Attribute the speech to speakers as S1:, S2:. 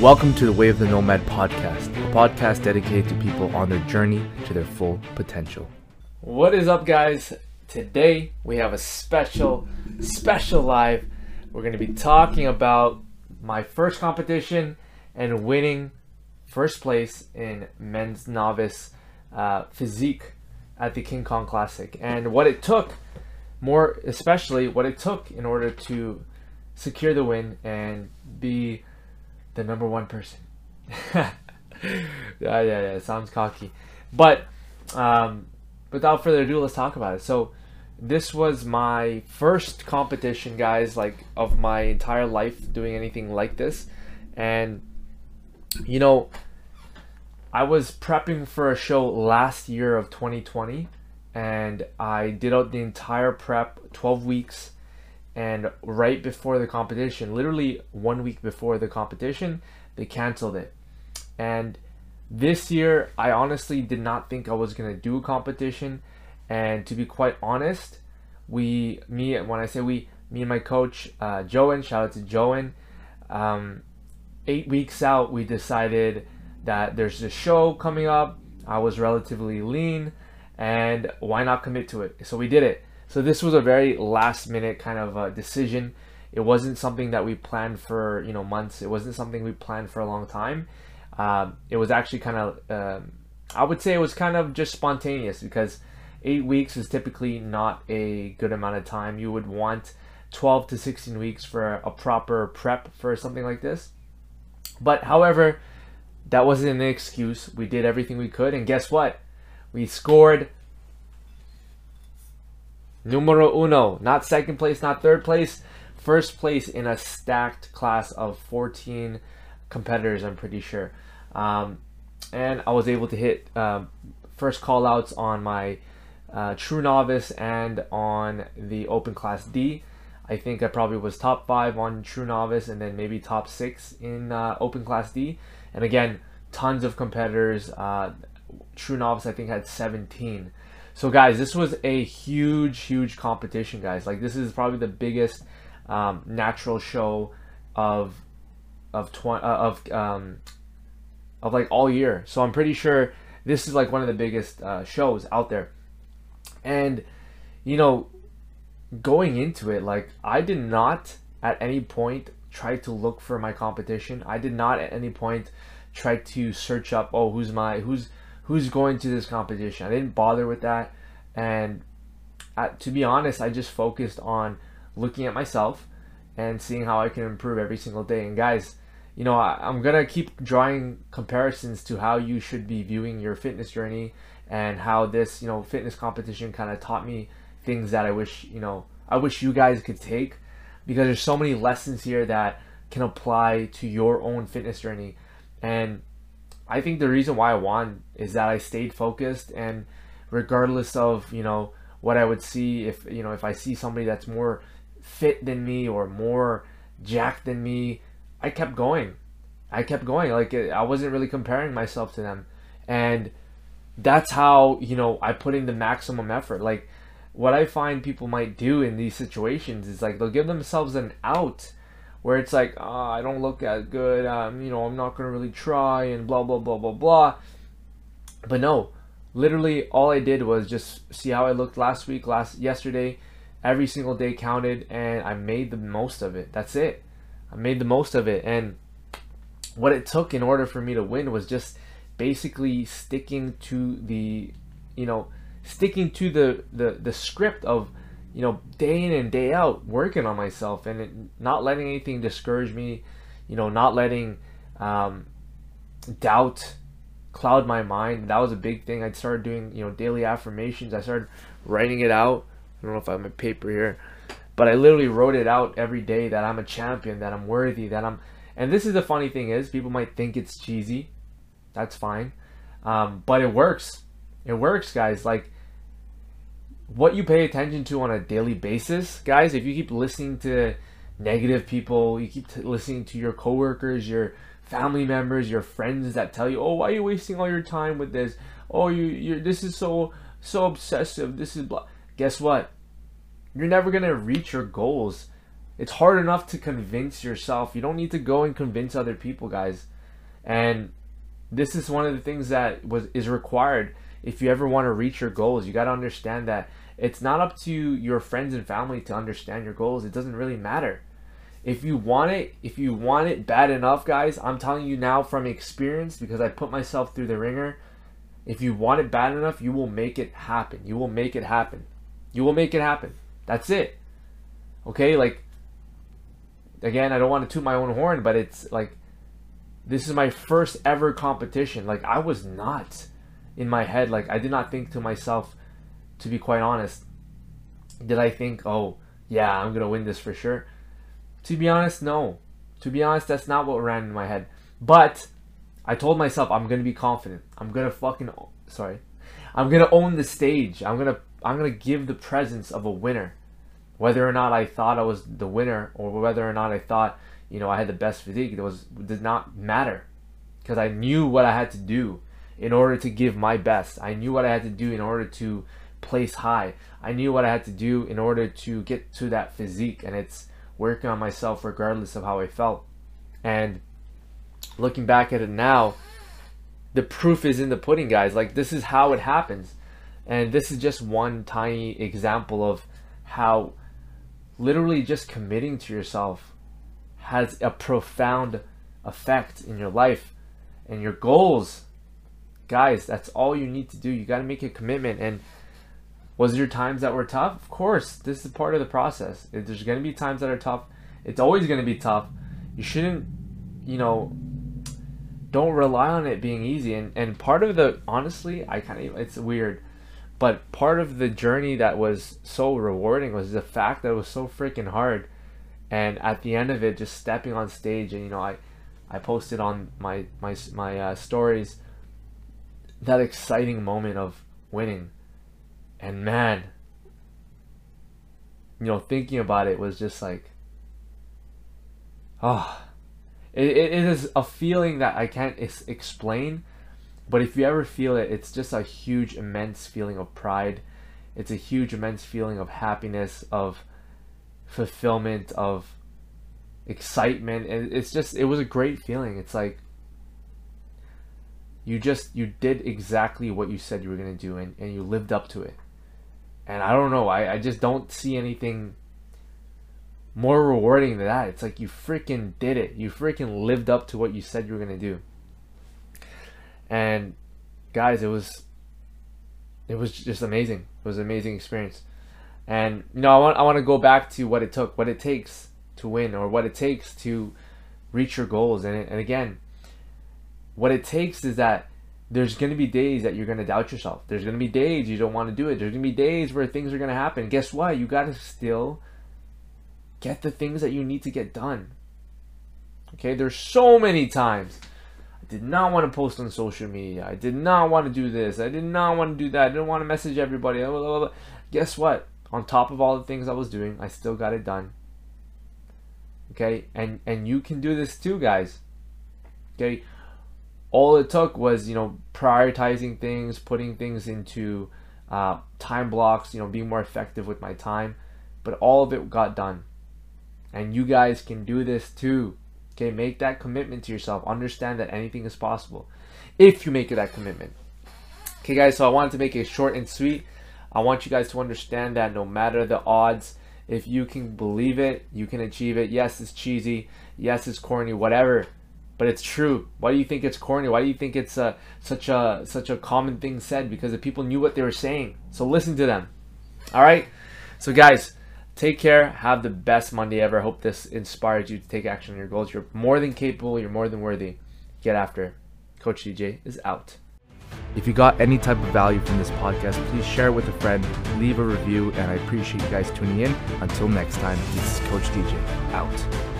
S1: Welcome to the Way of the Nomad podcast, a podcast dedicated to people on their journey to their full potential. What is up, guys? Today we have a special, special live. We're going to be talking about my first competition and winning first place in men's novice uh, physique at the King Kong Classic and what it took, more especially what it took in order to secure the win and be the number one person. yeah, yeah, yeah. Sounds cocky, but um, without further ado, let's talk about it. So, this was my first competition, guys, like of my entire life doing anything like this, and you know, I was prepping for a show last year of 2020, and I did out the entire prep, 12 weeks, and right before the competition, literally one week before the competition, they canceled it. And this year, I honestly did not think I was gonna do a competition, and to be quite honest, we, me, when I say we, me and my coach, uh, Joan, shout out to Joan, um, eight weeks out, we decided that there's a show coming up. I was relatively lean, and why not commit to it? So we did it. So this was a very last minute kind of uh, decision. It wasn't something that we planned for you know months. It wasn't something we planned for a long time. Um, it was actually kind of um, I would say it was kind of just spontaneous because eight weeks is typically not a good amount of time. You would want 12 to 16 weeks for a proper prep for something like this. But however, that wasn't an excuse. We did everything we could, and guess what? We scored numero uno, not second place, not third place, first place in a stacked class of 14 competitors, I'm pretty sure. Um, and I was able to hit um, first call outs on my uh, true novice and on the open class D. I think I probably was top five on true novice and then maybe top six in uh, open class D. And again, tons of competitors. Uh, True Novice, I think, had 17. So, guys, this was a huge, huge competition, guys. Like, this is probably the biggest um, natural show of of tw- uh, of um, of like all year. So I'm pretty sure this is like one of the biggest uh, shows out there. And you know, going into it, like I did not at any point try to look for my competition. I did not at any point try to search up, oh, who's my who's who's going to this competition. I didn't bother with that, and to be honest, I just focused on looking at myself and seeing how I can improve every single day. And guys, you know, I, I'm gonna keep drawing comparisons to how you should be viewing your fitness journey and how this, you know, fitness competition kind of taught me things that I wish, you know, I wish you guys could take because there's so many lessons here that can apply to your own fitness journey. And I think the reason why I won is that I stayed focused and regardless of, you know, what I would see if, you know, if I see somebody that's more fit than me or more jacked than me, I kept going. I kept going. Like uh, I wasn't really comparing myself to them. And that's how, you know, I put in the maximum effort. Like what I find people might do in these situations is like they'll give themselves an out where it's like, oh, I don't look as good, um, you know, I'm not gonna really try and blah blah blah blah blah. But no, literally all I did was just see how I looked last week, last yesterday. Every single day counted, and I made the most of it. That's it. I made the most of it, and what it took in order for me to win was just basically sticking to the, you know, sticking to the, the, the script of, you know, day in and day out working on myself and it, not letting anything discourage me, you know, not letting um, doubt cloud my mind. That was a big thing. I started doing, you know, daily affirmations. I started writing it out. I don't know if I have my paper here, but I literally wrote it out every day that I'm a champion, that I'm worthy, that I'm. And this is the funny thing is, people might think it's cheesy. That's fine, um, but it works. It works, guys. Like what you pay attention to on a daily basis, guys, if you keep listening to negative people, you keep t- listening to your coworkers, your family members, your friends that tell you, "Oh, why are you wasting all your time with this? Oh, you you this is so so obsessive. This is blah." Guess what? You're never going to reach your goals It's hard enough to convince yourself. You don't need to go and convince other people, guys. And this is one of the things that was is required if you ever want to reach your goals. You got to understand that it's not up to your friends and family to understand your goals. It doesn't really matter. If you want it, if you want it bad enough, guys, I'm telling you now from experience because I put myself through the wringer. If you want it bad enough, you will make it happen. You will make it happen. You will make it happen. That's it. Okay? Like again, I don't want to toot my own horn, but it's like this is my first ever competition. Like I was not in my head. Like I did not think to myself, to be quite honest, did I think, oh yeah, I'm gonna win this for sure? To be honest, no. To be honest, that's not what ran in my head. But I told myself I'm gonna be confident. I'm gonna fucking sorry. I'm gonna own the stage. I'm gonna I'm gonna give the presence of a winner. Whether or not I thought I was the winner or whether or not I thought you know, I had the best physique. It was did not matter because I knew what I had to do in order to give my best. I knew what I had to do in order to place high. I knew what I had to do in order to get to that physique, and it's working on myself regardless of how I felt. And looking back at it now, the proof is in the pudding, guys. Like this is how it happens. And this is just one tiny example of how literally just committing to yourself has a profound effect in your life and your goals. Guys, that's all you need to do. You got to make a commitment. And was there times that were tough? Of course, this is part of the process. If There's going to be times that are tough. It's always going to be tough. You shouldn't, you know, don't rely on it being easy. And and part of the honestly, I kind of it's weird, but part of the journey that was so rewarding was the fact that it was so freaking hard and at the end of it just stepping on stage and you know i i posted on my my my uh, stories that exciting moment of winning. And man you know thinking about it was just like oh it, it is a feeling that i can't ex- explain but if you ever feel it it's just a huge immense feeling of pride. It's a huge immense feeling of happiness of fulfillment of excitement. And it's just it was a great feeling. It's like you just you did exactly what you said you were going to do and, and you lived up to it. And i don't know I, I just don't see anything more rewarding than that. It's like you freaking did it. You freaking lived up to what you said you were going to do. And guys it was it was just amazing. It was an amazing experience. And you know, I want I want to go back to what it took, what it takes to win, or what it takes to reach your goals. And and again, what it takes is that there's going to be days that you're going to doubt yourself. There's going to be days you don't want to do it. There's going to be days where things are going to happen. Guess what? You got to still get the things that you need to get done. Okay? There's so many times I did not want to post on social media. I did not want to do this. I did not want to do that. I didn't want to message everybody. Blah, blah, blah. Guess what? on top of all the things I was doing, I still got it done. Okay, and and you can do this too, guys. Okay, all it took was you know prioritizing things, putting things into uh, time blocks, you know, being more effective with my time, but all of it got done. And you guys can do this too. Okay, make that commitment to yourself. Understand that anything is possible if you make that commitment. Okay, guys, so I wanted to make it short and sweet. I want you guys to understand that no matter the odds, if you can believe it, you can achieve it. Yes, it's cheesy. Yes, it's corny. Whatever, but it's true. Why do you think it's corny? Why do you think it's a, such a such a common thing said? Because the people knew what they were saying. So listen to them. All right. So guys, take care. Have the best Monday ever. Hope this inspires you to take action on your goals. You're more than capable. You're more than worthy. Get after. Coach DJ is out. If you got any type of value from this podcast, please share it with a friend, leave a review, and I appreciate you guys tuning in. Until next time, this is Coach DJ out.